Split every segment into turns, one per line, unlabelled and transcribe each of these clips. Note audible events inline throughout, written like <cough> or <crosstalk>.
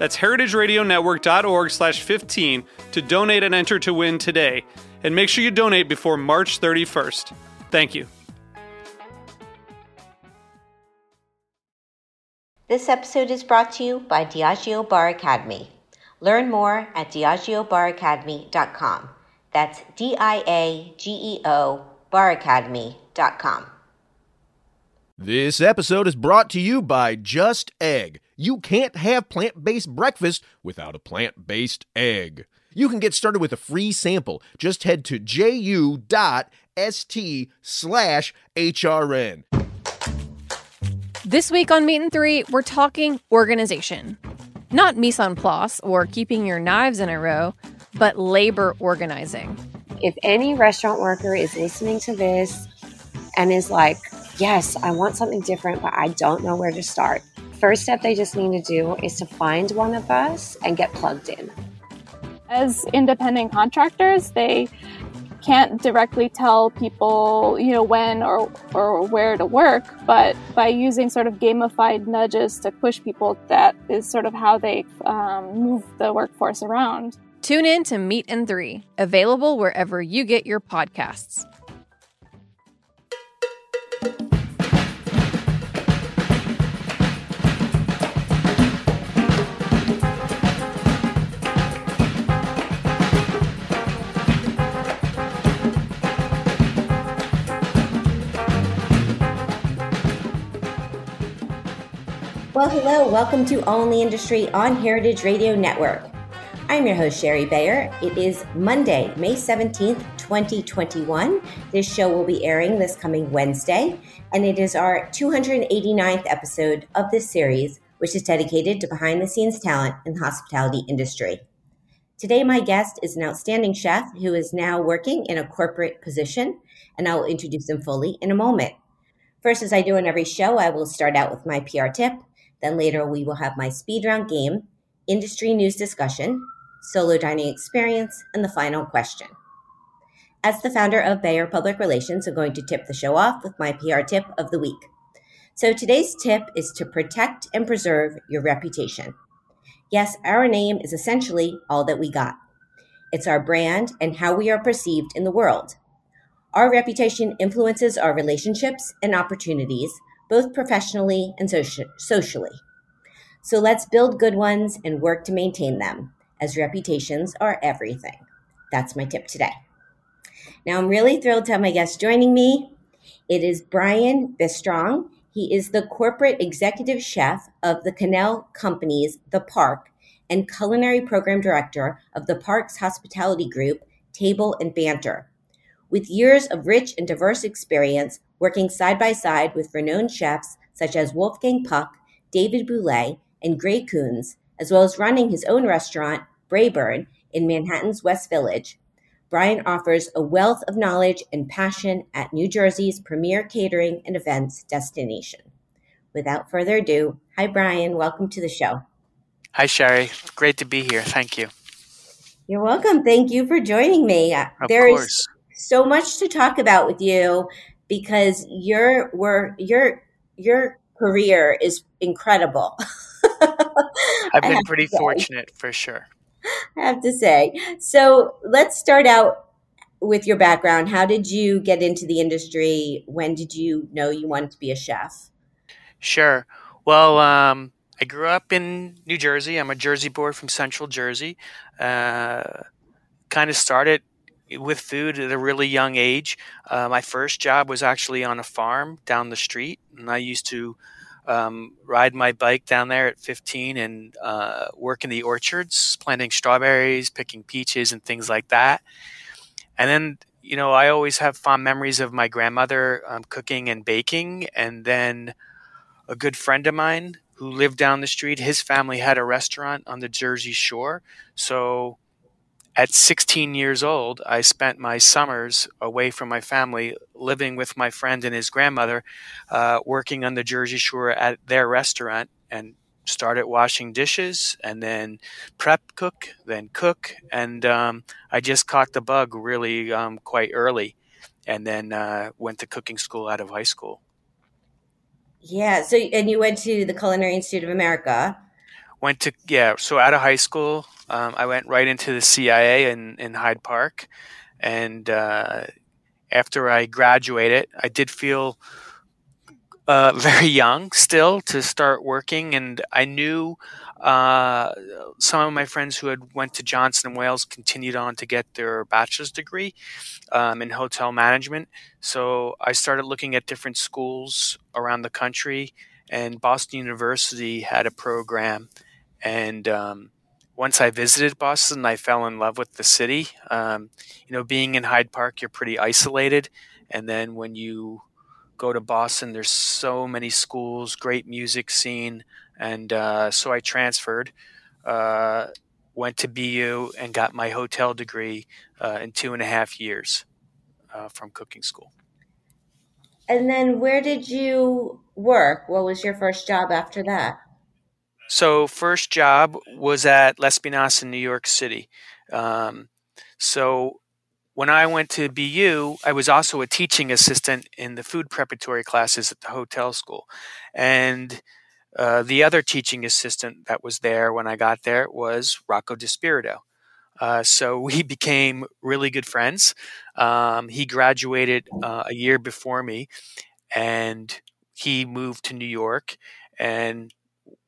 That's heritageradionetwork.org slash 15 to donate and enter to win today. And make sure you donate before March 31st. Thank you.
This episode is brought to you by Diageo Bar Academy. Learn more at diageobaracademy.com. That's D I A G E O baracademy.com.
This episode is brought to you by Just Egg. You can't have plant based breakfast without a plant based egg. You can get started with a free sample. Just head to ju.st slash HRN.
This week on Meat and Three, we're talking organization. Not mise en place or keeping your knives in a row, but labor organizing.
If any restaurant worker is listening to this and is like, yes, I want something different, but I don't know where to start. First step they just need to do is to find one of us and get plugged in.
As independent contractors, they can't directly tell people, you know, when or, or where to work, but by using sort of gamified nudges to push people, that is sort of how they um, move the workforce around.
Tune in to Meat and Three, available wherever you get your podcasts.
Well, hello. Welcome to the Industry on Heritage Radio Network. I'm your host, Shari Bayer. It is Monday, May 17th, 2021. This show will be airing this coming Wednesday, and it is our 289th episode of this series, which is dedicated to behind the scenes talent in the hospitality industry. Today, my guest is an outstanding chef who is now working in a corporate position, and I will introduce him fully in a moment. First, as I do in every show, I will start out with my PR tip. Then later, we will have my speed round game, industry news discussion, solo dining experience, and the final question. As the founder of Bayer Public Relations, I'm going to tip the show off with my PR tip of the week. So today's tip is to protect and preserve your reputation. Yes, our name is essentially all that we got. It's our brand and how we are perceived in the world. Our reputation influences our relationships and opportunities, both professionally and soci- socially. So let's build good ones and work to maintain them, as reputations are everything. That's my tip today. Now, I'm really thrilled to have my guest joining me. It is Brian Bistrong. He is the corporate executive chef of the Connell Company's The Park and culinary program director of the Park's hospitality group, Table and Banter. With years of rich and diverse experience working side by side with renowned chefs such as Wolfgang Puck, David Bouley, and Gray Kunz, as well as running his own restaurant, Braeburn, in Manhattan's West Village, Brian offers a wealth of knowledge and passion at New Jersey's premier catering and events destination. Without further ado, hi Brian, welcome to the show.
Hi, Shari. Great to be here. Thank you.
You're welcome. Thank you for joining me.
Of
There's
course.
So much to talk about with you because your work, your your career is incredible. <laughs>
I've been pretty fortunate for sure.
I have to say. So let's start out with your background. How did you get into the industry? When did you know you wanted to be a chef?
Sure. Well, um, I grew up in New Jersey. I'm a Jersey boy from Central Jersey. Uh, kind of started, with food at a really young age. Uh, my first job was actually on a farm down the street, and I used to um, ride my bike down there at 15 and uh, work in the orchards, planting strawberries, picking peaches, and things like that. And then, you know, I always have fond memories of my grandmother um, cooking and baking. And then a good friend of mine who lived down the street, his family had a restaurant on the Jersey Shore. So at 16 years old, I spent my summers away from my family, living with my friend and his grandmother, uh, working on the Jersey Shore at their restaurant, and started washing dishes and then prep cook, then cook. And um, I just caught the bug really um, quite early and then uh, went to cooking school out of high school.
Yeah. So, and you went to the Culinary Institute of America.
Went to, yeah. So out of high school, um, I went right into the CIA in, in Hyde Park. And uh, after I graduated, I did feel uh, <laughs> very young still to start working. And I knew uh, some of my friends who had went to Johnson and Wales continued on to get their bachelor's degree um, in hotel management. So I started looking at different schools around the country, and Boston University had a program. And um, once I visited Boston, I fell in love with the city. Um, you know, being in Hyde Park, you're pretty isolated, and then when you go to Boston, there's so many schools, great music scene, and uh, so I transferred. Uh, went to BU and got my hotel degree uh, in two and a half years uh, from cooking school.
And then, where did you work? What was your first job after that?
So first job was at Lespinasse in New York City. Um, so when I went to BU, I was also a teaching assistant in the food preparatory classes at the hotel school, and uh, the other teaching assistant that was there when I got there was Rocco DiSpirito. Uh, so <laughs> we became really good friends. Um, he graduated uh, a year before me, and he moved to New York. And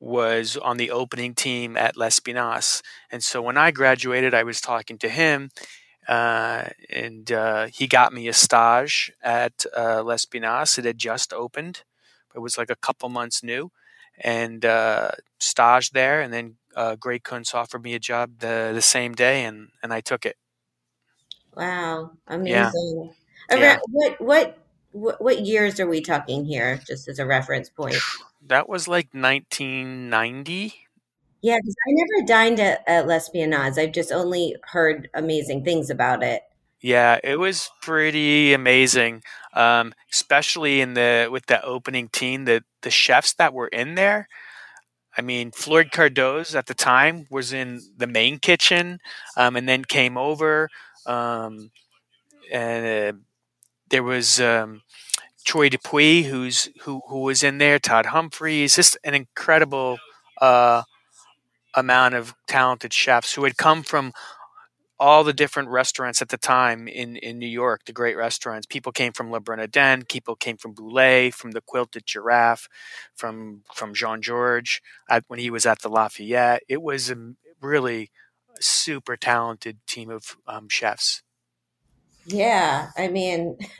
was on the opening team at Lespinasse. And so when I graduated, I was talking to him, uh, and uh, he got me a stage at uh, Lespinasse. It had just opened, it was like a couple months new, and uh, stage there. And then uh, Gray Kunz offered me a job the, the same day, and, and I took it.
Wow, amazing! Yeah. yeah. What what what years are we talking here? Just as a reference point.
That was like 1990.
Yeah, because I never dined at, at Lespinasse. I've just only heard amazing things about it.
Yeah, it was pretty amazing, um, especially in the with the opening team. The the chefs that were in there. I mean, Floyd Cardoz at the time was in the main kitchen, um, and then came over, um, and uh, there was um, Troy Dupuy, who's who who was in there, Todd Humphries, just an incredible uh, amount of talented chefs who had come from all the different restaurants at the time in, in New York, the great restaurants. People came from Le Bernardin, people came from Bouley, from the Quilted Giraffe, from from Jean Georges when he was at the Lafayette. It was a really super talented team of um, chefs.
Yeah, I mean, <laughs>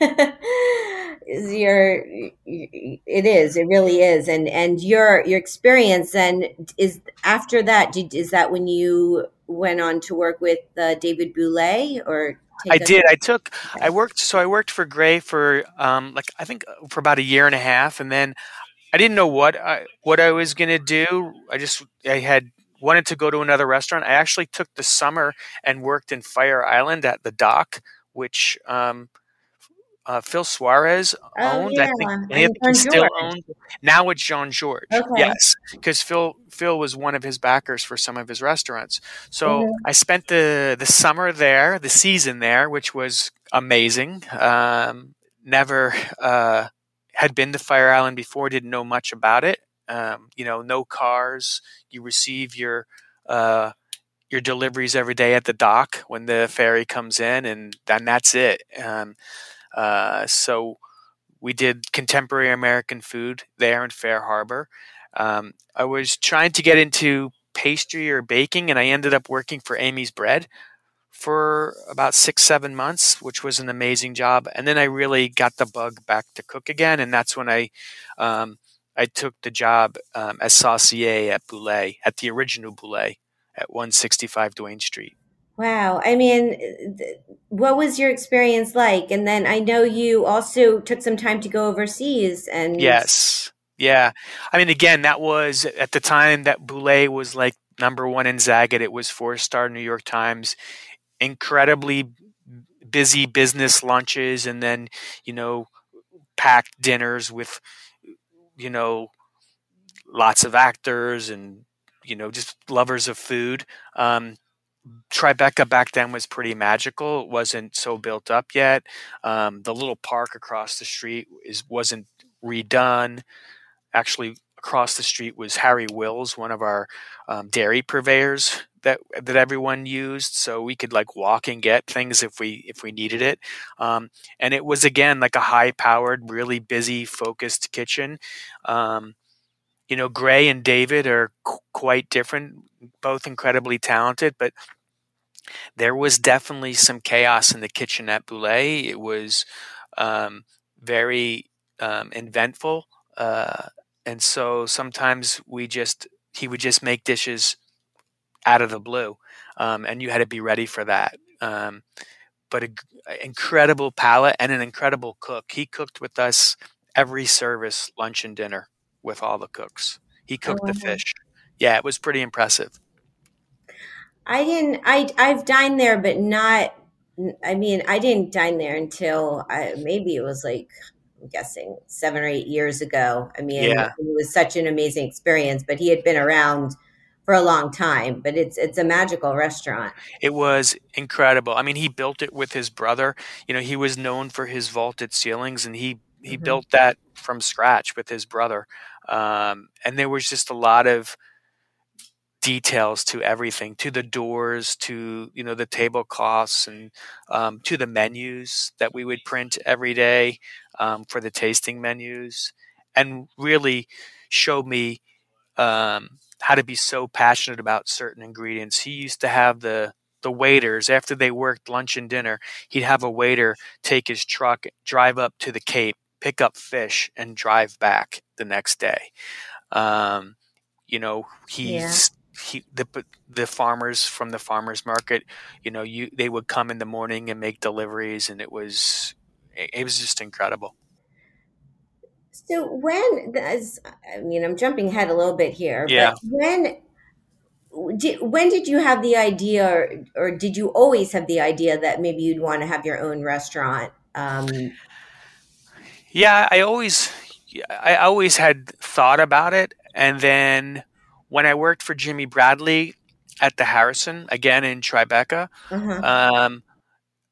your it is it really is and and your your experience and is after that did, is that when you went on to work with uh, david Bouley, or
i did i took i worked so i worked for gray for um like i think uh, for about a year and a half and then i didn't know what i what i was going to do i just i had wanted to go to another restaurant i actually took the summer and worked in fire island at the dock which um uh, Phil Suarez oh, owned. Oh, yeah. I think, I think he still owns. Now it's Jean Georges. Okay. Yes, because Phil Phil was one of his backers for some of his restaurants. So mm-hmm. I spent the the summer there, the season there, which was amazing. Um, never uh, had been to Fire Island before. Didn't know much about it. Um, you know, no cars. You receive your uh, your deliveries every day at the dock when the ferry comes in, and then that's it. Um, uh, so we did contemporary American food there in Fair Harbor. Um, I was trying to get into pastry or baking, and I ended up working for Amy's Bread for about six, seven months, which was an amazing job. And then I really got the bug back to cook again, and that's when I um, I took the job um, as saucier at Bouley, at the original Bouley at 165 Duane Street.
Wow. I mean, th- what was your experience like? And then I know you also took some time to go overseas and
Yes. Yeah. I mean, again, that was at the time that Bouley was like number one in Zagat. It was four star New York Times. Incredibly busy business lunches and then, you know, packed dinners with, you know, lots of actors and, you know, just lovers of food. Um, Tribeca back then was pretty magical. It wasn't so built up yet. Um, the little park across the street is wasn't redone. Actually, across the street was Harry Wils, one of our um, dairy purveyors that that everyone used, so we could like walk and get things if we if we needed it. Um, and it was again like a high powered, really busy, focused kitchen. Um, you know, Gray and David are qu- quite different, both incredibly talented, but there was definitely some chaos in the kitchen at Bouley. It was um, very um, inventful, uh, and so sometimes we just he would just make dishes out of the blue, um, and you had to be ready for that. Um, but an incredible palate and an incredible cook. He cooked with us every service, lunch and dinner, with all the cooks. He cooked
Oh,
the
wow.
fish. Yeah, it was pretty impressive.
I didn't. I I've dined there, but not. I mean, I didn't dine there until I, maybe it was like I'm guessing seven or eight years ago. I mean,
Yeah.
it was such an amazing experience. But he had been around for a long time. But it's it's a magical restaurant.
It was incredible. I mean, he built it with his brother. You know, he was known for his vaulted ceilings, and he he
Mhm.
built that from scratch with his brother. Um, and there was just a lot of details to everything, to the doors, to you know the tablecloths, and um, to the menus that we would print every day um, for the tasting menus, and really showed me um, how to be so passionate about certain ingredients. He used to have the the waiters after they worked lunch and dinner. He'd have a waiter take his truck, drive up to the Cape, pick up fish, and drive back the next day. Um, you know, he's he the the farmers from the farmers market. You know, you they would come in the morning and make deliveries, and it was it it was just incredible.
So when as I mean, I'm jumping ahead a little bit here.
Yeah.
But when did when did you have the idea, or, or did you always have the idea that maybe you'd want to have your own restaurant? Um,
Yeah, I always I always had thought about it and then when I worked for Jimmy Bradley at the Harrison again in Tribeca,
uh-huh.
um,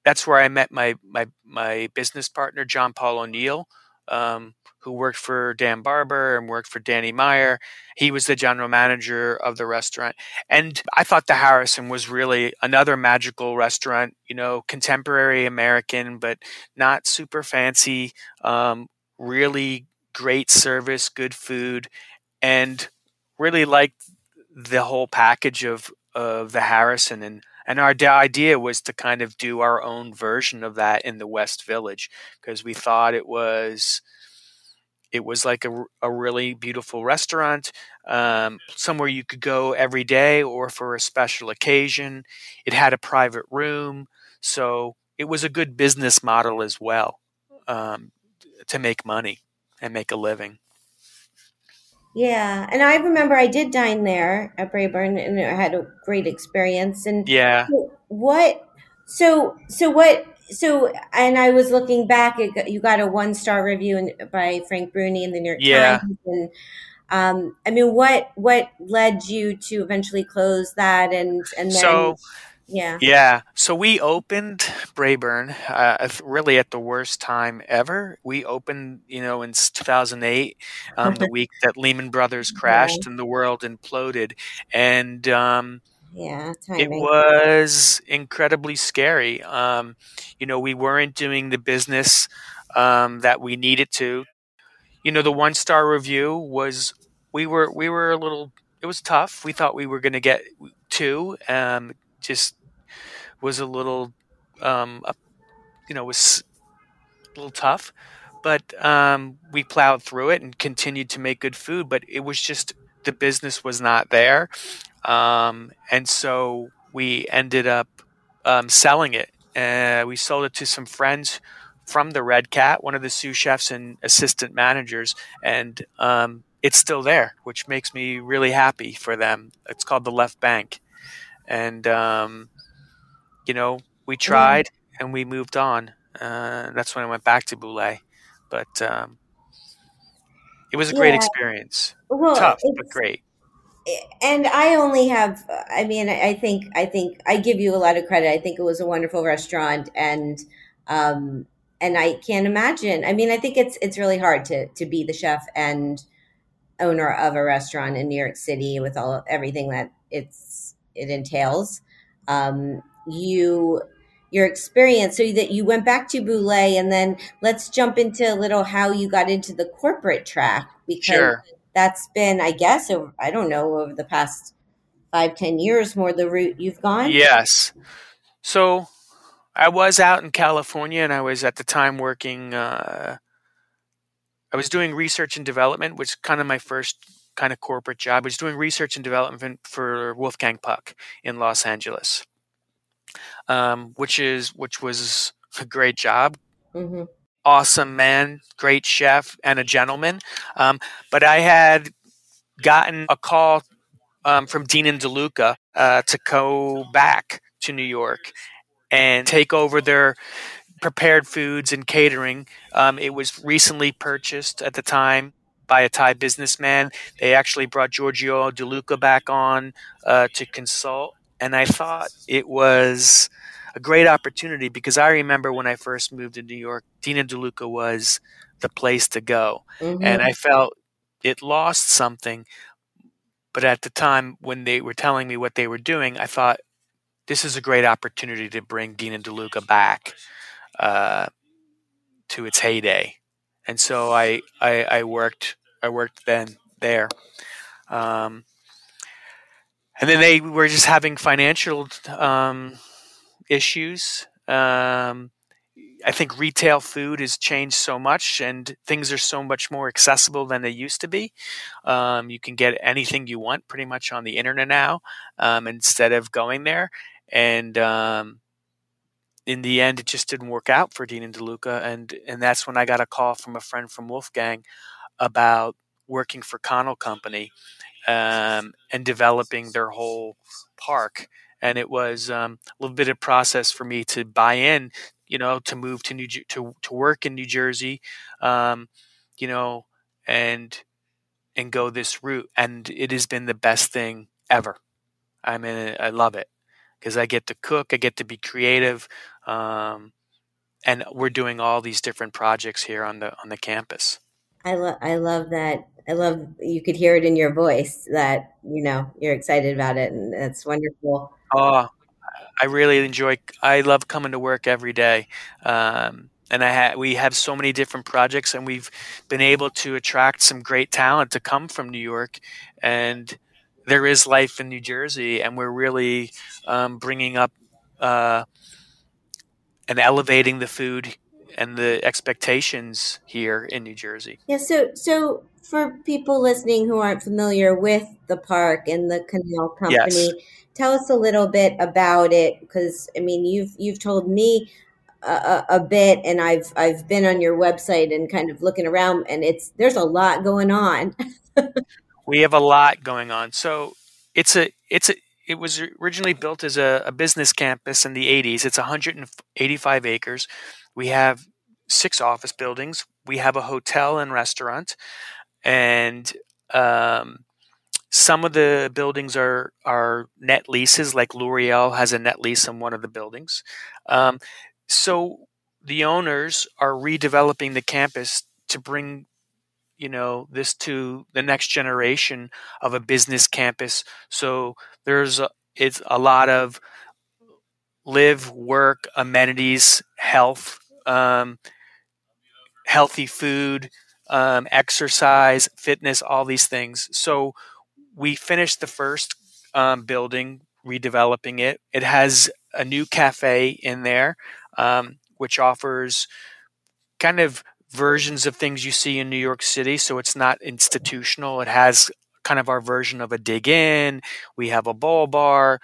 that's where I met my my my business partner John Paul O'Neill, um, who worked for Dan Barber and worked for Danny Meyer. He was the general manager of the restaurant, and I thought the Harrison was really another magical restaurant. You know, contemporary American, but not super fancy. Um, really great service, good food, and really liked the whole package of of the Harrison and and our idea was to kind of do our own version of that in the West Village because we thought it was it was like a, a really beautiful restaurant um, somewhere you could go every day or for a special occasion it had a private room so it was a good business model as well um, to make money and make a living
Yeah, and I remember I did dine there at Braeburn, and I had a great experience. And
yeah
what? So so what? So and I was looking back. It you got a one star review in, by Frank Bruni in the New York
Yeah.
Times. And um, I mean, what what led you to eventually close that? And and then
so
yeah,
Yeah. So we opened Braeburn uh, really at the worst time ever. We opened, you know, in 2008, um, the <laughs> week that Lehman Brothers crashed and the world imploded. And um,
yeah,
it was incredibly scary. Um, you know, we weren't doing the business um, that we needed to. You know, the one star review was we were we were a little. It was tough. We thought we were going to get two. Um, just was a little, um, you know, was a little tough, but um, we plowed through it and continued to make good food. But it was just the business was not there, um, and so we ended up um, selling it. Uh, we sold it to some friends from the Red Cat, one of the sous chefs and assistant managers, and um, it's still there, which makes me really happy for them. It's called the Left Bank, and um, you know we tried and we moved on. Uh, that's when I went back to Bouley, but um, it was a great
Yeah.
experience.
Well,
Tough, but great.
And I only have. I mean, I think I think I give you a lot of credit. I think it was a wonderful restaurant, and um, and I can't imagine. I mean, I think it's it's really hard to to be the chef and owner of a restaurant in New York City with all everything that it's it entails. Um, you your experience so that you went back to Bouley and then let's jump into a little how you got into the corporate track because
Sure.
That's been i guess over, i don't know over the past five ten years more the route you've gone
Yes. So I was out in California and I was at the time working, uh, I was doing research and development, which kind of my first kind of corporate job. I was doing research and development for Wolfgang Puck in Los Angeles, um, which is which was a great job.
hmm
Awesome man, great chef, and a gentleman. Um, but I had gotten a call um, from Dean and DeLuca uh, to go back to New York and take over their prepared foods and catering. Um, it was recently purchased at the time by a Thai businessman. They actually brought Giorgio DeLuca back on uh, to consult, and I thought it was a great opportunity because I remember when I first moved to New York, and DeLuca was the place to go
hmm
and I felt it lost something. But at the time when they were telling me what they were doing, I thought this is a great opportunity to bring and DeLuca back uh, to its heyday, and so I, I I worked I worked then there. Um, and then they were just having financial um, issues. Um, I think retail food has changed so much, and things are so much more accessible than they used to be. Um, you can get anything you want pretty much on the internet now um, instead of going there. And um, in the end, it just didn't work out for Dean and DeLuca, and and that's when I got a call from a friend from Wolfgang about working for Connell Company um, and developing their whole park. And it was um, a little bit of process for me to buy in you know, to move to New Jer- to to work in New Jersey, um, you know, and and go this route. And it has been the best thing ever. I mean, I love it because I get to cook, I get to be creative, um, and we're doing all these different projects here on the on the campus.
I love I love that. I love you could hear it in your voice that you know you're excited about it, and that's wonderful.
Oh, I really enjoy. I love coming to work every day, um, and I ha- we have so many different projects, and we've been able to attract some great talent to come from New York, and there is life in New Jersey, and we're really um, bringing up uh, and elevating the food and the expectations here in New Jersey.
Yeah. So so for people listening who aren't familiar with the park and the Connell Company,
Yes.
tell us a little bit about it because I mean you've you've told me a, a, bit, and I've I've been on your website and kind of looking around, and it's there's a lot going on. <laughs>
we have a lot going on. So it's a it's a it was originally built as a, a business campus in the 80s. It's 185 acres. We have six office buildings. We have a hotel and restaurant, and um, some of the buildings are are net leases. Like L'Oreal has a net lease on one of the buildings. Um, so the owners are redeveloping the campus to bring you know this to the next generation of a business campus so there's a, it's a lot of live work amenities health um, healthy food um, exercise fitness all these things so we finished the first um, building redeveloping it. It has a new cafe in there, um, which offers kind of versions of things you see in New York City. So it's not institutional. It has kind of our version of a Dig Inn. We have a bowl bar.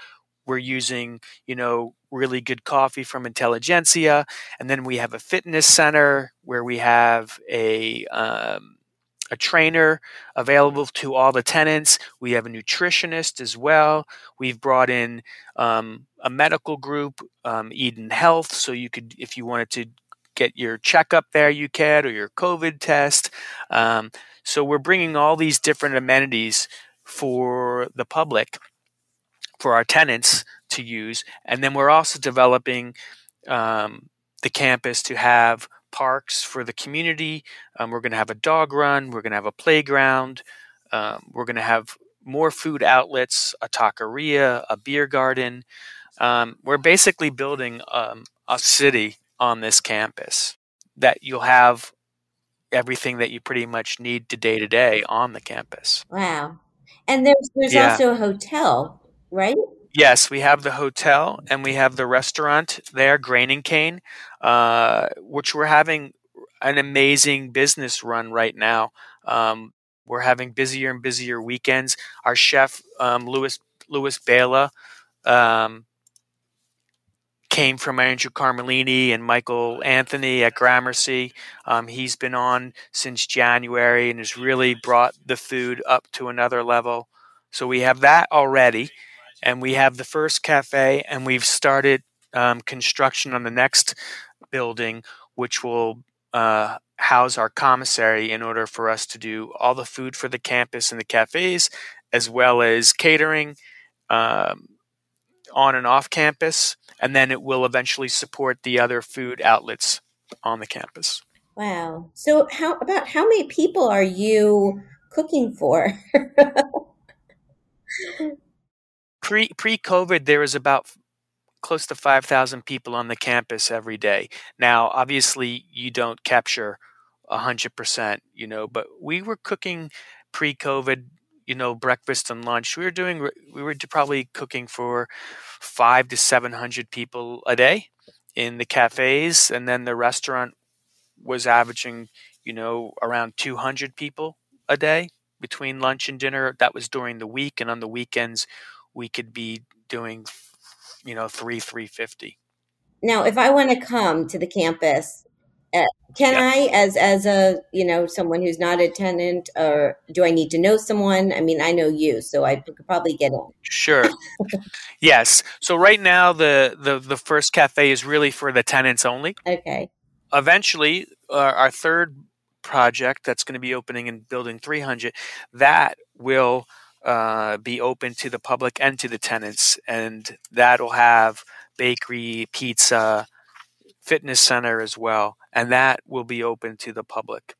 We're using, you know, really good coffee from Intelligentsia. And then we have a fitness center where we have a, um, a trainer available to all the tenants. We have a nutritionist as well. We've brought in um, a medical group, um, Eden Health, so you could, if you wanted to get your checkup there, you could, or your COVID test. Um, so we're bringing all these different amenities for the public, for our tenants to use, and then we're also developing um, the campus to have parks for the community. Um, we're going to have a dog run. We're going to have a playground. Um, we're going to have more food outlets, a taqueria, a beer garden. Um, we're basically building um, a city on this campus that you'll have everything that you pretty much need to day to day on the campus.
Wow. And there's there's
Yeah.
also a hotel, right?
Yes, we have the hotel and we have the restaurant there, Grain and Cane, uh, which we're having an amazing business run right now. Um, we're having busier and busier weekends. Our chef, um, Louis Louis Bela, um, came from Andrew Carmellini and Michael Anthony at Gramercy. Um, he's been on since January and has really brought the food up to another level. So we have that already, and we have the first cafe, and we've started um, construction on the next building, which will uh, house our commissary in order for us to do all the food for the campus and the cafes, as well as catering um, on and off campus, and then it will eventually support the other food outlets on the campus.
Wow. So how about how many people are you cooking for? <laughs>
Pre pre COVID, there was about close to five thousand people on the campus every day. Now, obviously, you don't capture hundred percent, you know, but we were cooking pre COVID. You know, breakfast and lunch. We were doing. We were probably cooking for five to seven hundred people a day in the cafes, and then the restaurant was averaging, you know, around two hundred people a day between lunch and dinner. That was during the week, and on the weekends, we could be doing, you know, three three fifty.
now, if I want to come to the campus, uh, can
Yeah.
I, as as a you know someone who's not a tenant, or do I need to know someone? I mean, I know you, so I could probably get in.
Sure. yes. So right now, the, the the first cafe is really for the tenants only.
Okay.
Eventually, uh, our third project that's going to be opening in Building 300, that will uh, be open to the public and to the tenants, and that'll have bakery, pizza, fitness center as well, and that will be open to the public.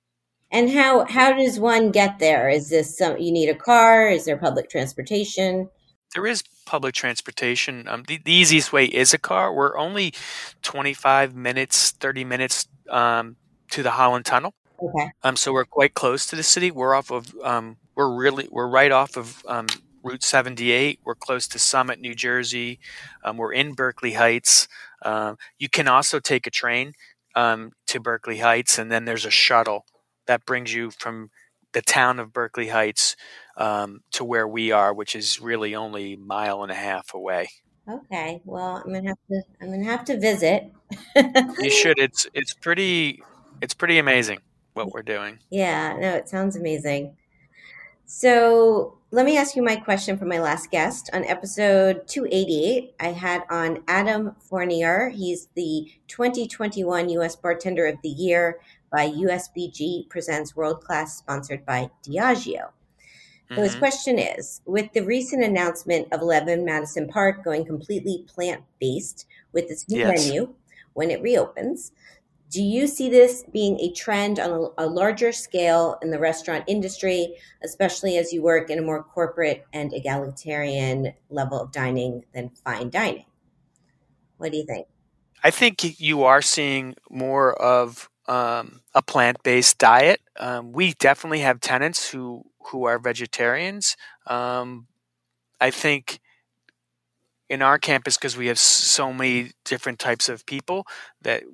And how how does one get there? Is this some you need a car? Is there public transportation?
There is public transportation. Um, the, the easiest way is a car. We're only 25 minutes, 30 minutes um, to the Holland Tunnel.
Okay.
Um, so we're quite close to the city. We're off of, um, we're really, we're right off of um, Route 78. We're close to Summit, New Jersey. Um, we're in Berkeley Heights. Um, you can also take a train um, to Berkeley Heights, and then there's a shuttle that brings you from the town of Berkeley Heights um, to where we are, which is really only a mile and a half away.
Okay. Well, I'm gonna have to I'm gonna have to visit. <laughs>
You should. It's it's pretty it's pretty amazing what we're doing.
Yeah, no, it sounds amazing. So let me ask you my question from my last guest. On episode 288, I had on Adam Fournier. He's the 2021 U.S. Bartender of the Year by USBG Presents World Class, sponsored by Diageo. So his
Mhm.
question is With the recent announcement of 11 Madison Park going completely plant based with its new
Yes.
menu when it reopens, do you see this being a trend on a, larger scale in the restaurant industry, especially as you work in a more corporate and egalitarian level of dining than fine dining? What do you think?
I think you are seeing more of um, a plant-based diet. Um, we definitely have tenants who who are vegetarians. Um, I think in our campus because we have so many different types of people that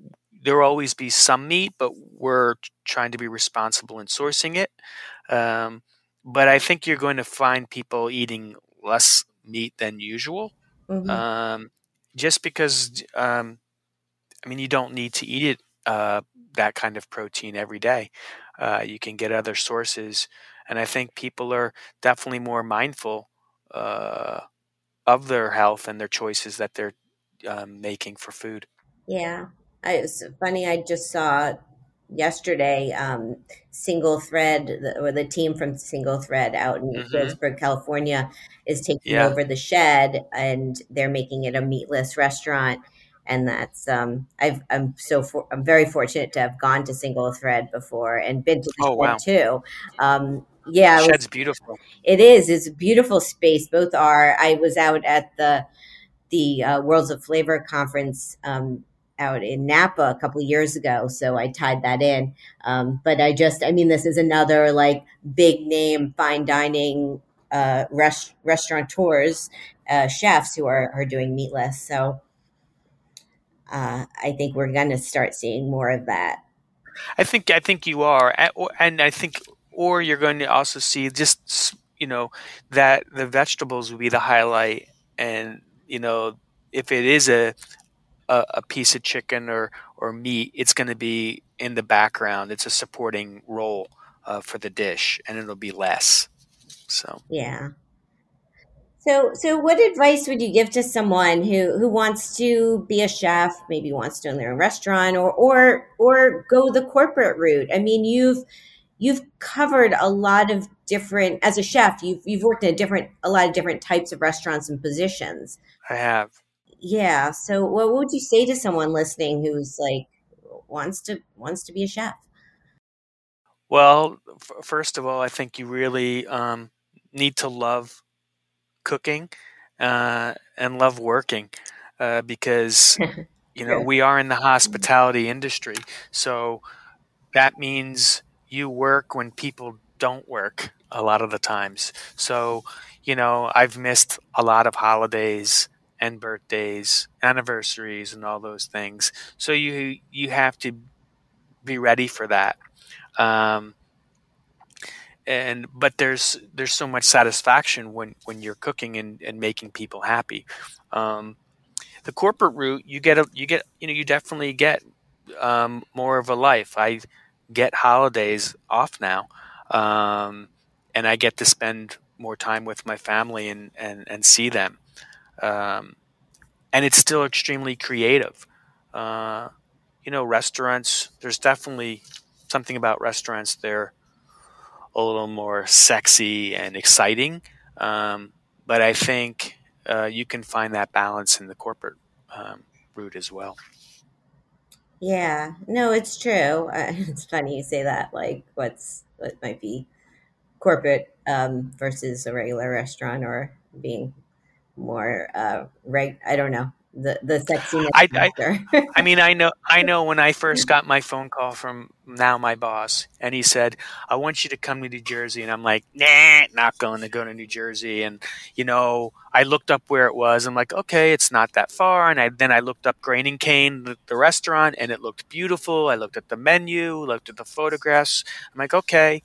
there will always be some meat, but we're trying to be responsible in sourcing it. Um, but I think you're going to find people eating less meat than usual, mm-hmm. um, just because. Um, I mean, you don't need to eat it uh, that kind of protein every day. Uh, you can get other sources, and I think people are definitely more mindful uh, of their health and their choices that they're um, making for food.
Yeah, I, it's funny. I just saw yesterday um, SingleThread or the team from SingleThread out in mm california is taking yeah. over the shed and they're making it a meatless restaurant and that's um i've i'm so for, i'm very fortunate to have gone to SingleThread before and been to the oh, wow. too um yeah
the shed's was, beautiful
it is it's a beautiful space both are i was out at the the uh, worlds of flavor conference um out in Napa a couple years ago, so I tied that in. Um, but I just, I mean, this is another like big name fine dining uh, rest, restaurateurs, uh, chefs who are are doing meatless. So uh, I think we're going to start seeing more of that.
I think I think you are, and I think, or you're going to also see just you know that the vegetables will be the highlight, and you know if it is a a, a piece of chicken or or meat, it's going to be in the background. It's a supporting role uh, for the dish, and it'll be less. So
yeah. So so what advice would you give to someone who who wants to be a chef, maybe wants to own their own restaurant, or or or go the corporate route? I mean, you've you've covered a lot of different as a chef you've you've worked in a different a lot of different types of restaurants and positions
i have
yeah. So what would you say to someone listening who's like wants to wants to be a chef?
Well, f- first of all, I think you really um, need to love cooking uh, and love working uh, because <laughs> you know we are in the hospitality industry, so that means you work when people don't work a lot of the times. So you know I've missed a lot of holidays and birthdays, anniversaries, and all those things. So you you have to be ready for that. Um, and but there's there's so much satisfaction when when you're cooking and, and making people happy. Um, the corporate route, you get a you get you know you definitely get um, more of a life. I get holidays off now, um, and I get to spend more time with my family and and, and see them um, and it's still extremely creative. Uh, you know, restaurants. There's definitely something about restaurants. They're a little more sexy and exciting, um, but I think uh, you can find that balance in the corporate um, route as well.
Yeah, no, it's true. Uh, <laughs> it's funny you say that. Like, what's what might be corporate um, versus a regular restaurant, or being more uh right i don't know the the sexiness I,
I, I, mean i know i know when i <laughs> first got my phone call from now my boss and he said i want you to come to new jersey and i'm like nah not going to go to new jersey and you know i looked up where it was i'm like okay it's not that far and I, then i looked up grain and cane the, the restaurant and it looked beautiful i looked at the menu looked at the photographs i'm like okay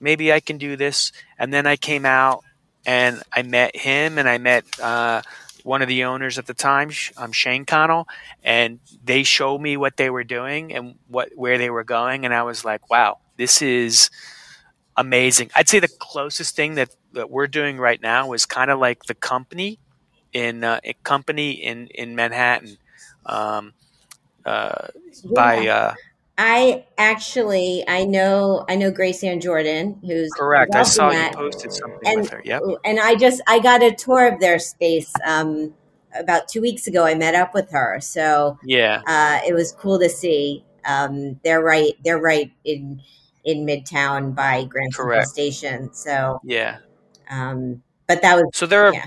maybe i can do this and then i came out and I met him and I met uh, one of the owners at the time, um, Shane Connell, and they showed me what they were doing and what where they were going, and I was like, wow, this is amazing. I'd say the closest thing that, that we're doing right now is kind of like the company in uh, a company in in Manhattan um, uh, yeah. by uh,
I actually I know I know Grace Ann Jordan, who's
correct. I saw that. you posted something and, with her. Yep.
And I just I got a tour of their space um, about two weeks ago. I met up with her, so
yeah,
uh, it was cool to see. Um, they're right. They're right in in Midtown by Grand Central Station. So
yeah.
Um, but that was
so they're yeah.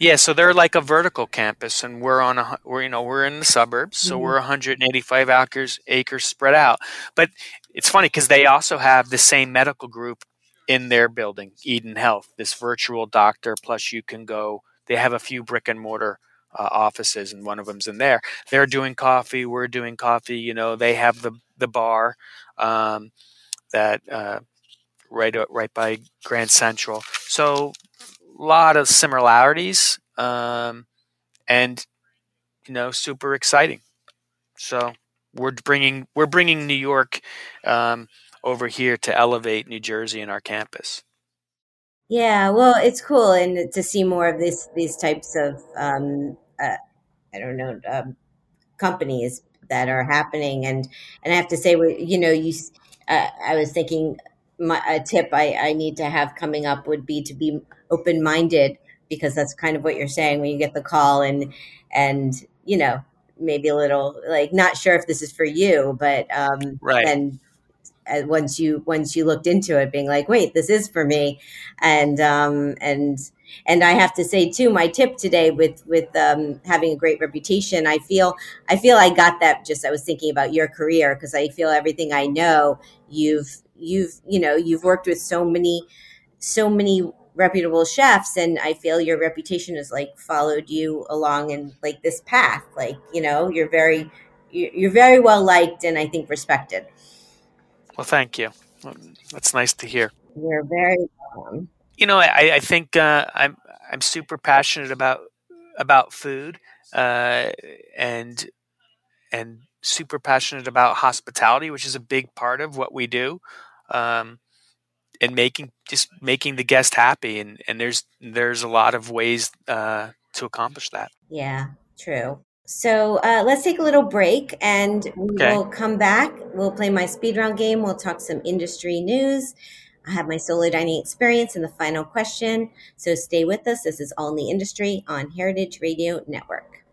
Yeah, so they're like a vertical campus, and we're on a we're you know we're in the suburbs, so mm-hmm. we're 185 acres acres spread out. But it's funny because they also have the same medical group in their building, Eden Health, this virtual doctor. Plus, you can go they have a few brick and mortar uh, offices, and one of them's in there. They're doing coffee. We're doing coffee. You know, they have the the bar um, that uh, right right by Grand Central. So lot of similarities, um, and you know, super exciting. So we're bringing we're bringing New York um, over here to elevate New Jersey and our campus.
Yeah, well, it's cool, and to see more of this these types of um, uh, I don't know um, companies that are happening, and and I have to say, you know, you uh, I was thinking my, a tip I, I need to have coming up would be to be open minded because that's kind of what you're saying when you get the call and and you know maybe a little like not sure if this is for you, but um,
right.
and once you once you looked into it being like wait this is for me and um and and i have to say too my tip today with with um having a great reputation i feel i feel i got that just i was thinking about your career because i feel everything i know you've you've you know you've worked with so many so many reputable chefs and i feel your reputation has like followed you along in like this path like you know you're very you're very well liked and i think respected
well, thank you. That's nice to hear.
You're very welcome.
You know, I, I think uh, I'm I'm super passionate about about food, uh, and and super passionate about hospitality, which is a big part of what we do, um, and making just making the guest happy. And, and there's there's a lot of ways uh, to accomplish that.
Yeah, true. So uh, let's take a little break and we okay. will come back. We'll play my speed round game. We'll talk some industry news. I have my solo dining experience in the final question. So stay with us. This is All in the Industry on Heritage Radio Network.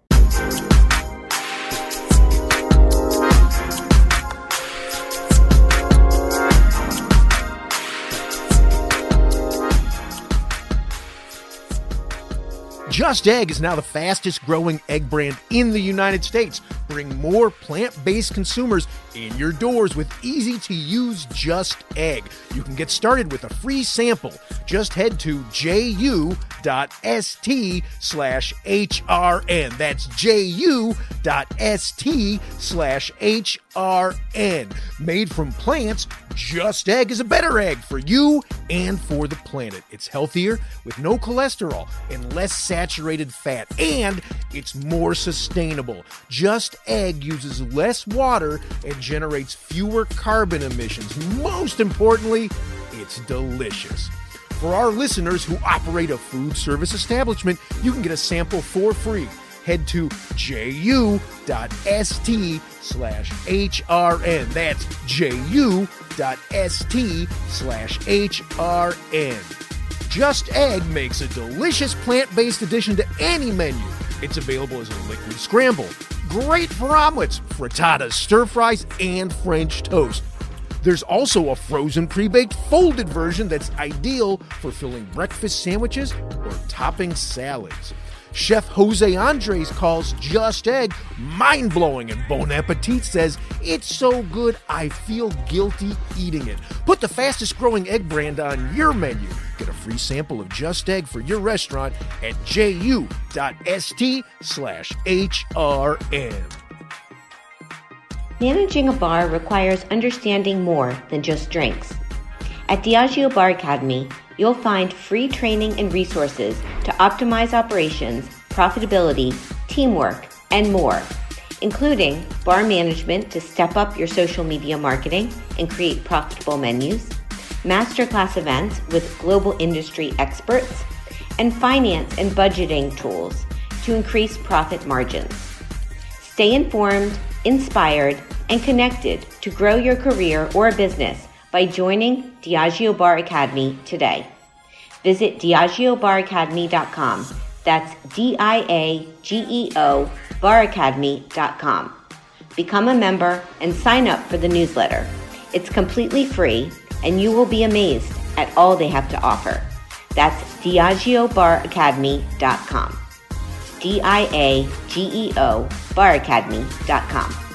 Just Egg is now the fastest growing egg brand in the United States. Bring more plant based consumers in your doors with easy to use Just Egg. You can get started with a free sample. Just head to ju.st slash HRN. That's ju.st slash HRN. R N made from plants, Just Egg is a better egg for you and for the planet. It's healthier with no cholesterol and less saturated fat, and it's more sustainable. Just Egg uses less water and generates fewer carbon emissions. Most importantly, it's delicious. For our listeners who operate a food service establishment, you can get a sample for free. Head to ju.st slash HRN. That's ju.st slash HRN. Just Egg makes a delicious plant based addition to any menu. It's available as a liquid scramble. Great for omelets, frittatas, stir fries, and French toast. There's also a frozen pre baked folded version that's ideal for filling breakfast sandwiches or topping salads. Chef Jose Andres calls Just Egg mind blowing, and Bon Appetit says it's so good I feel guilty eating it. Put the fastest growing egg brand on your menu. Get a free sample of Just Egg for your restaurant at ju.st slash HRN.
Managing a bar requires understanding more than just drinks. At Diageo Bar Academy, you'll find free training and resources to optimize operations, profitability, teamwork, and more, including bar management to step up your social media marketing and create profitable menus, masterclass events with global industry experts, and finance and budgeting tools to increase profit margins. Stay informed inspired, and connected to grow your career or business by joining Diageo Bar Academy today. Visit DiageoBarAcademy.com. That's D I A G E O baracademy.com. Become a member and sign up for the newsletter. It's completely free and you will be amazed at all they have to offer. That's DiageoBarAcademy.com. D I A G E O baracademy.com.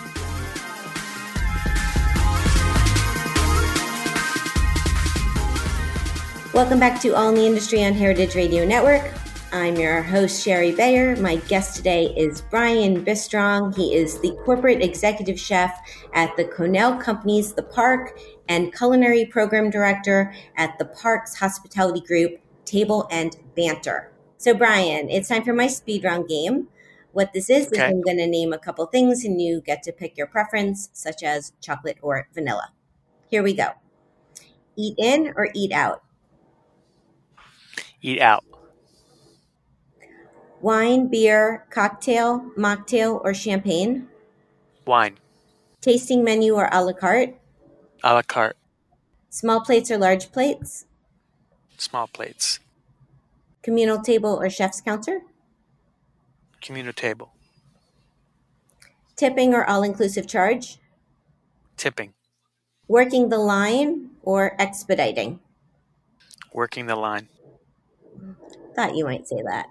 Welcome back to All in the Industry on Heritage Radio Network. I'm your host, Shari Bayer. My guest today is Brian Bistrong. He is the corporate executive chef at the Connell Company's The Park and culinary program director at the Parks Hospitality Group, Table and Banter. So, Brian, it's time for my speed round game. What this is, okay. is I'm going to name a couple things and you get to pick your preference, such as chocolate or vanilla. Here we go. Eat in or eat out?
Eat out.
Wine, beer, cocktail, mocktail, or champagne?
Wine.
Tasting menu or a la carte?
A la carte.
Small plates or large plates?
Small plates.
Communal table or chef's counter?
Communal table.
Tipping or all inclusive charge?
Tipping.
Working the line or expediting?
Working the line.
Thought you might say that.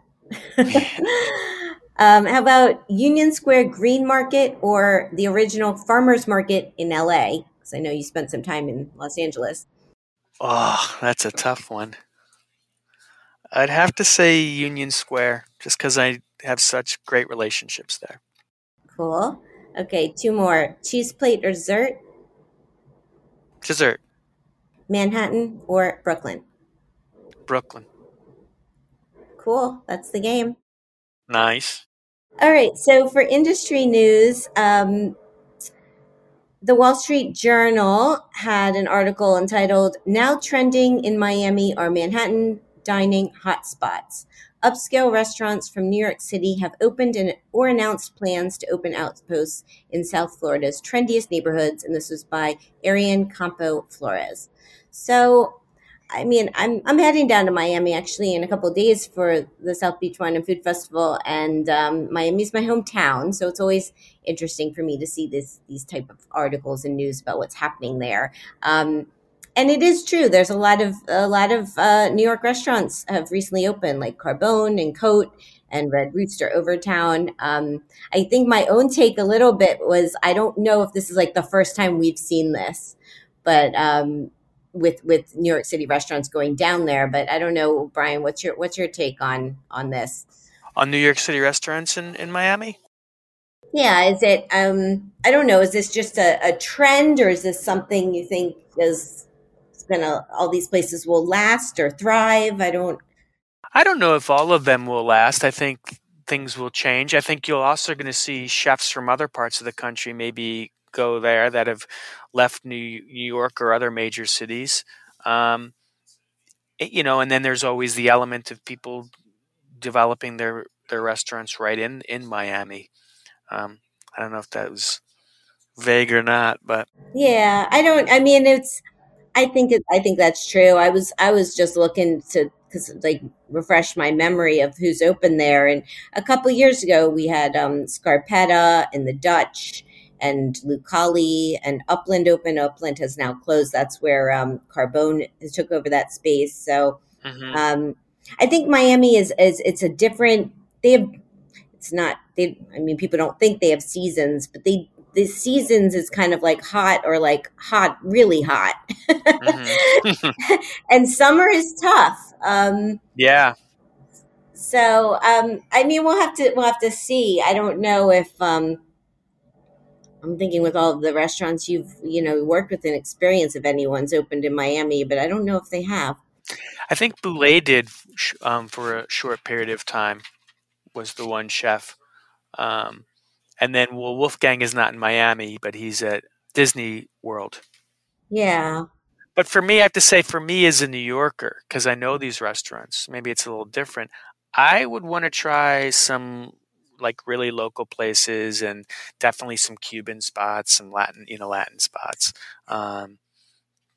<laughs> um, how about Union Square Green Market or the original Farmers Market in LA? Because I know you spent some time in Los Angeles.
Oh, that's a tough one. I'd have to say Union Square, just because I have such great relationships there.
Cool. Okay, two more. Cheese plate or dessert?
Dessert.
Manhattan or Brooklyn?
Brooklyn.
Cool. That's the game.
Nice.
All right. So for industry news, um, the Wall Street Journal had an article entitled Now Trending in Miami Are Manhattan Dining Hotspots. Upscale restaurants from New York City have opened and, or announced plans to open outposts in South Florida's trendiest neighborhoods, and this was by Arian Campo Flores. So I mean, I'm I'm heading down to Miami actually in a couple days for the South Beach Wine and Food Festival, and um, Miami's my hometown, so it's always interesting for me to see this these type of articles and news about what's happening there. Um, and it is true. There's a lot of a lot of uh, New York restaurants have recently opened, like Carbone and Cote and Red Rooster Overtown. Um, I think my own take a little bit was I don't know if this is like the first time we've seen this, but um, with with New York City restaurants going down there. But I don't know, Brian. What's your what's your take on on this?
On New York City restaurants in in Miami?
Yeah, is it? Um, I don't know. Is this just a, a trend, or is this something you think is gonna all these places will last or thrive? I don't.
I don't know if all of them will last. I think things will change. I think you're also going to see chefs from other parts of the country maybe go there that have left New New York or other major cities. Um, it, you know, and then there's always the element of people developing their their restaurants right in in Miami. Um, I don't know if that was vague or not, but
yeah, I don't. I mean, it's. I think it, I think that's true. I was I was just looking to because like refresh my memory of who's open there. And a couple years ago, we had um, Scarpetta and the Dutch and Lucali and Upland Open. Upland has now closed. That's where um, Carbone has took over that space. So mm-hmm. um, I think Miami is, is it's a different. They have it's not they. I mean, people don't think they have seasons, but they the seasons is kind of like hot or like hot, really hot. Mm-hmm. <laughs> and summer is tough. Um,
yeah.
So um, I mean, we'll have to we'll have to see. I don't know if um, I'm thinking with all of the restaurants you've you know worked with and experience if anyone's opened in Miami, but I don't know if they have.
I think Bouley did um, for a short period of time. Was the one chef, um, and then well, Wolfgang is not in Miami, but he's at Disney World.
Yeah.
But for me, I have to say, for me as a New Yorker, because I know these restaurants, maybe it's a little different. I would want to try some like really local places and definitely some Cuban spots, some Latin, you know, Latin spots, um,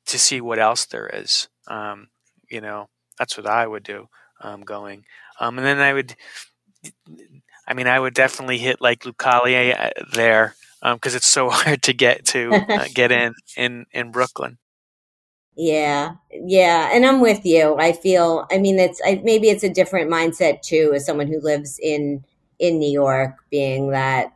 to see what else there is. Um, you know, that's what I would do um, going. Um, and then I would, I mean, I would definitely hit like Lucali uh, there because um, it's so <laughs> hard to get to uh, <laughs> get in in in Brooklyn.
Yeah, yeah, and I'm with you. I feel. I mean, it's I, maybe it's a different mindset too, as someone who lives in in New York, being that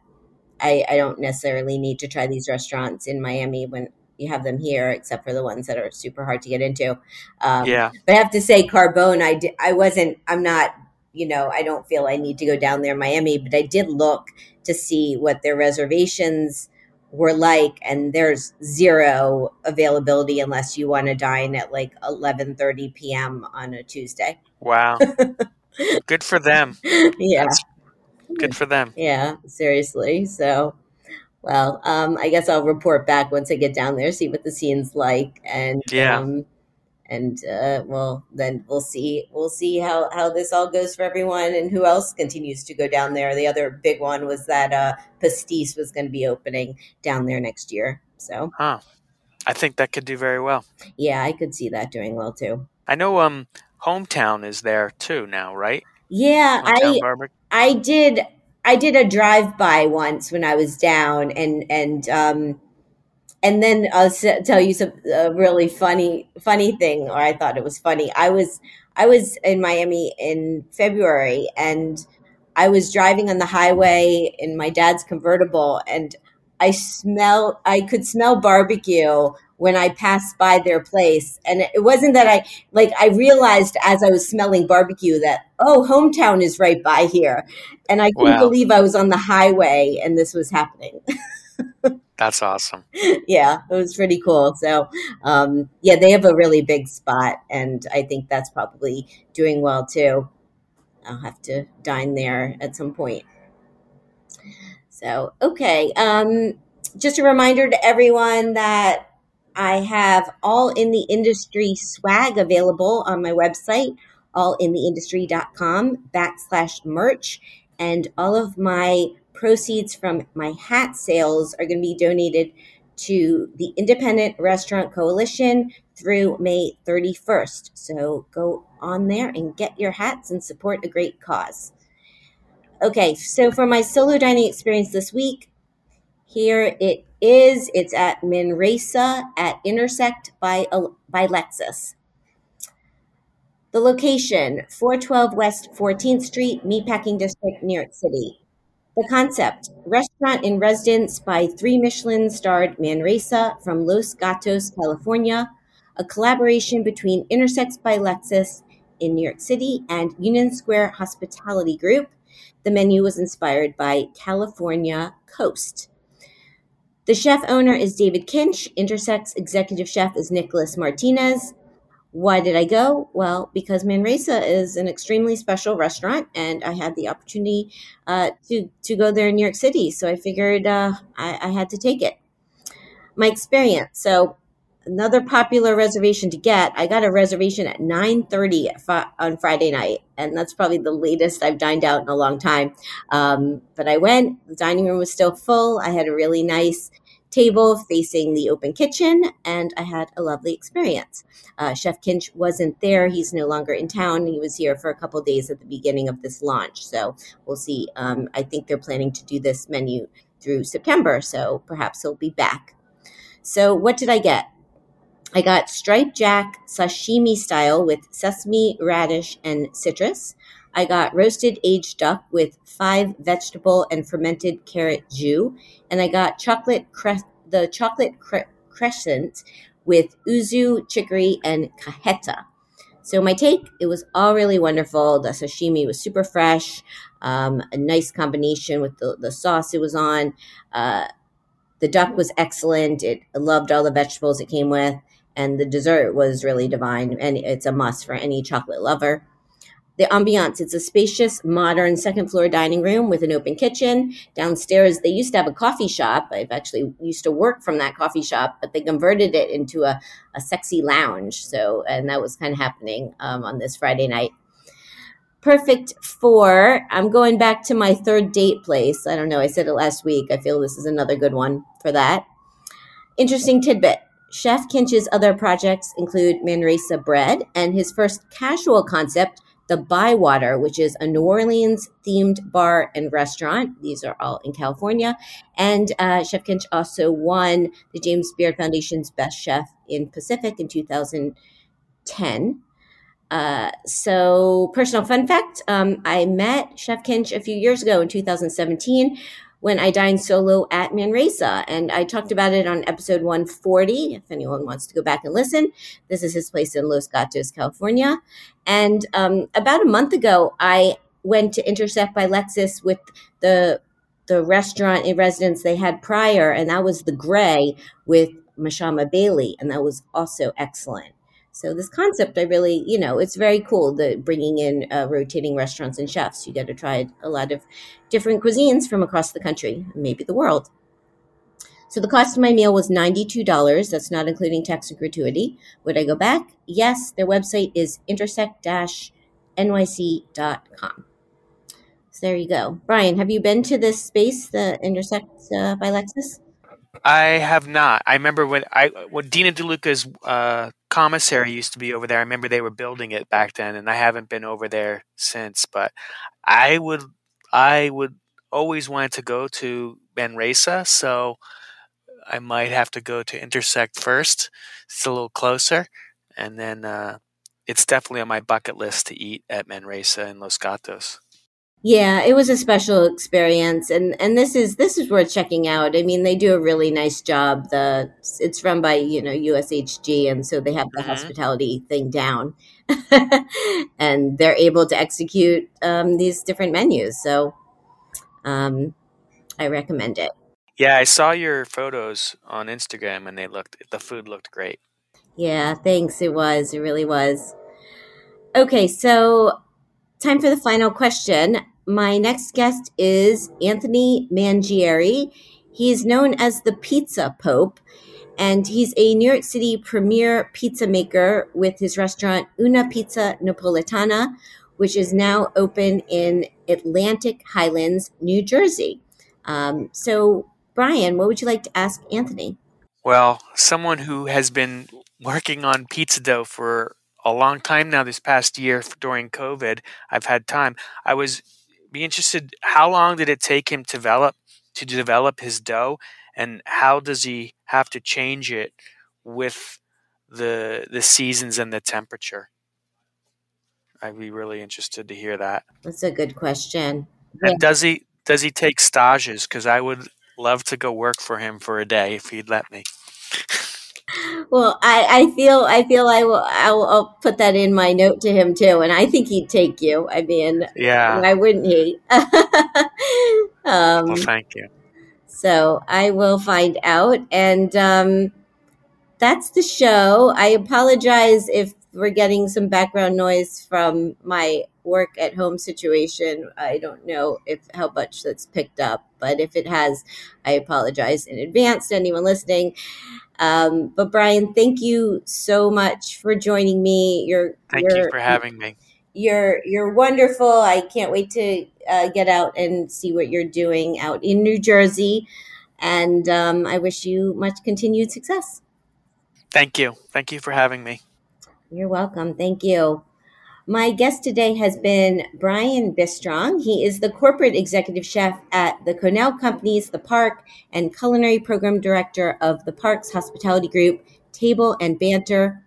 I, I don't necessarily need to try these restaurants in Miami when you have them here, except for the ones that are super hard to get into. Um,
yeah.
But I have to say, Carbone, I, di- I wasn't, I'm not you know, I don't feel I need to go down there in Miami, but I did look to see what their reservations were like and there's zero availability unless you want to dine at like 11:30 p.m. on a Tuesday.
Wow. <laughs> Good for them.
Yeah.
That's good for them.
Yeah, seriously. So, well, um, I guess I'll report back once I get down there, see what the scene's like, and
Yeah.
um, and uh, well, then we'll see. We'll see how how this all goes for everyone, and who else continues to go down there. The other big one was that uh, Pastis was going to be opening down there next year. So,
Huh. I think that could do very well.
yeah, I could see that doing well too.
I know um hometown is there too now, right?
Yeah,
Hometown
I
barbecue.
I did I did a drive by once when I was down and and um and then I'll s- tell you some a really funny funny thing or I thought it was funny. I was I was in Miami in February and I was driving on the highway in my dad's convertible and I smell I could smell barbecue when I passed by their place and it wasn't that I like I realized as I was smelling barbecue that oh hometown is right by here and I couldn't
Wow.
believe I was on the highway and this was happening. <laughs>
That's awesome.
yeah, it was pretty cool. So, um, yeah, they have a really big spot, and I think that's probably doing well too. I'll have to dine there at some point. So, okay. Um, just a reminder to everyone that I have all in the industry swag available on my website, allintheindustry.com backslash merch. And all of my proceeds from my hat sales are going to be donated to the Independent Restaurant Coalition through May 31st. So go on there and get your hats and support a great cause. Okay, so for my solo dining experience this week, here it is. It's at Manresa at Intersect by, uh, by Lexus. The location 412 West 14th Street, Meatpacking District, New York City. The concept restaurant in residence by three Michelin starred Manresa from Los Gatos, California, a collaboration between Intersects by Lexus in New York City and Union Square Hospitality Group. The menu was inspired by California Coast. The chef owner is David Kinch. Intersects executive chef is Nicholas Martinez. Why did I go? Well, because Manresa is an extremely special restaurant, and I had the opportunity uh, to to go there in New York City. So I figured uh, I, I had to take it. My experience. So another popular reservation to get. I got a reservation at nine thirty on Friday night, and that's probably the latest I've dined out in a long time. Um, but I went. The dining room was still full. I had a really nice table facing the open kitchen, and I had a lovely experience. Uh, Chef Kinch wasn't there; he's no longer in town. He was here for a couple days at the beginning of this launch, so we'll see. Um, I think they're planning to do this menu through September, so perhaps he'll be back. So, what did I get? I got striped jack sashimi style with sesame, radish, and citrus. I got roasted aged duck with five vegetable and fermented carrot jus, and I got chocolate cre- the chocolate cre- crescent with yuzu, chicory, and cajeta. So my take, it was all really wonderful. The sashimi was super fresh, um, a nice combination with the, the sauce it was on. Uh, the duck was excellent. It loved all the vegetables it came with, and the dessert was really divine. And it's a must for any chocolate lover. The ambiance, it's a spacious, modern second floor dining room with an open kitchen. Downstairs, they used to have a coffee shop. I've actually used to work from that coffee shop, but they converted it into a, a sexy lounge. So, and that was kind of happening um, on this Friday night. Perfect for, I'm going back to my third date place. I don't know, I said it last week. I feel this is another good one for that. Interesting tidbit. Chef Kinch's other projects include Manresa Bread and his first casual concept, the Bywater, which is a New Orleans themed bar and restaurant. These are all in California. And uh, Chef Kinch also won the James Beard Foundation's Best Chef in Pacific in 2010. Uh, so, personal fun fact um, I met Chef Kinch a few years ago in 2017 when I dined solo at Manresa. And I talked about it on episode 140. If anyone wants to go back and listen, this is his place in Los Gatos, California. And um, about a month ago, I went to Intersect by Lexus with the the restaurant in residence they had prior, and that was the Grey with Mashama Bailey, and that was also excellent. So this concept, I really, you know, it's very cool. The bringing in uh, rotating restaurants and chefs. You get to try a lot of different cuisines from across the country, maybe the world. So the cost of my meal was $92. That's not including tax and gratuity. Would I go back? Yes. Their website is intersect-nyc.com. So there you go. Brian, have you been to this space, the Intersect uh, by Lexus?
I have not. I remember when I when Dean & DeLuca's uh, commissary used to be over there. I remember they were building it back then, and I haven't been over there since. But I would I would always wanted to go to Manresa, so I might have to go to Intersect first. It's a little closer, and then uh, it's definitely on my bucket list to eat at Manresa in Los Gatos.
Yeah, it was a special experience, and and this is this is worth checking out. I mean, they do a really nice job. The it's run by you know USHG, and so they have the mm-hmm. hospitality thing down, <laughs> and they're able to execute um, these different menus. So, um, I recommend it.
Yeah, I saw your photos on Instagram, and they looked the food looked great.
Yeah, thanks. It was. It really was. Okay, so time for the final question. My next guest is Anthony Mangieri. He is known as the Pizza Pope, and he's a New York City premier pizza maker with his restaurant Una Pizza Napoletana, which is now open in Atlantic Highlands, New Jersey. Um, so, Brian, what would you like to ask Anthony?
Well, someone who has been working on pizza dough for a long time now this past year during covid i've had time. I was be interested how long did it take him to develop to develop his dough? And how does he have to change it with the the seasons and the temperature? I'd be really interested to hear that.
That's a good question.
And yeah. does he does he take stages? Because i would love to go work for him for a day if he'd let me <laughs>
well, I, I feel I feel I will I will I'll put that in my note to him too, and I think he'd take you. I mean,
yeah,
why wouldn't he? <laughs>
um, well, thank you.
So I will find out, and um, that's the show. I apologize if we're getting some background noise from my work at home situation. I don't know if how much that's picked up, but if it has, I apologize in advance to anyone listening. Um, but Brian, thank you so much for joining me. You're
thank
you're,
you for having me.
You're you're wonderful. I can't wait to uh, get out and see what you're doing out in New Jersey, and um, I wish you much continued success.
Thank you. Thank you for having me.
You're welcome. Thank you. My guest today has been Brian Bistrong. He is the corporate executive chef at the Connell Company's, The Park, and culinary program director of the Parks Hospitality Group, Table and Banter.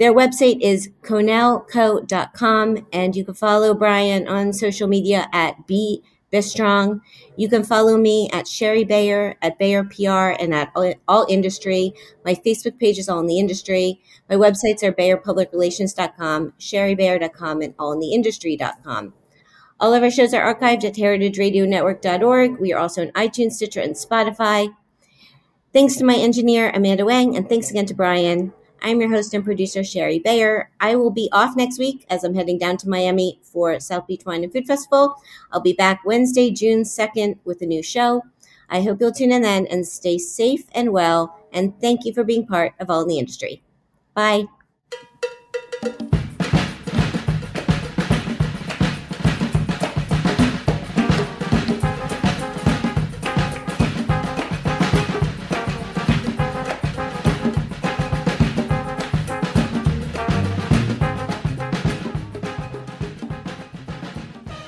Their website is connellco.com, and you can follow Brian on social media at B Bistrong. You can follow me at Shari Bayer, at Bayer PR, and at All, Industry. My Facebook page is All in the Industry. My websites are BayerPublicRelations.com, ShariBayer.com, and AllInTheIndustry.com. All of our shows are archived at heritageradionetwork.org. We are also on iTunes, Stitcher, and Spotify. Thanks to my engineer, Amanda Wang, and thanks again to Brian. I'm your host and producer, Shari Bayer. I will be off next week as I'm heading down to Miami for South Beach Wine and Food Festival. I'll be back Wednesday, June 2nd with a new show. I hope you'll tune in then and stay safe and well. And thank you for being part of All in the Industry. Bye.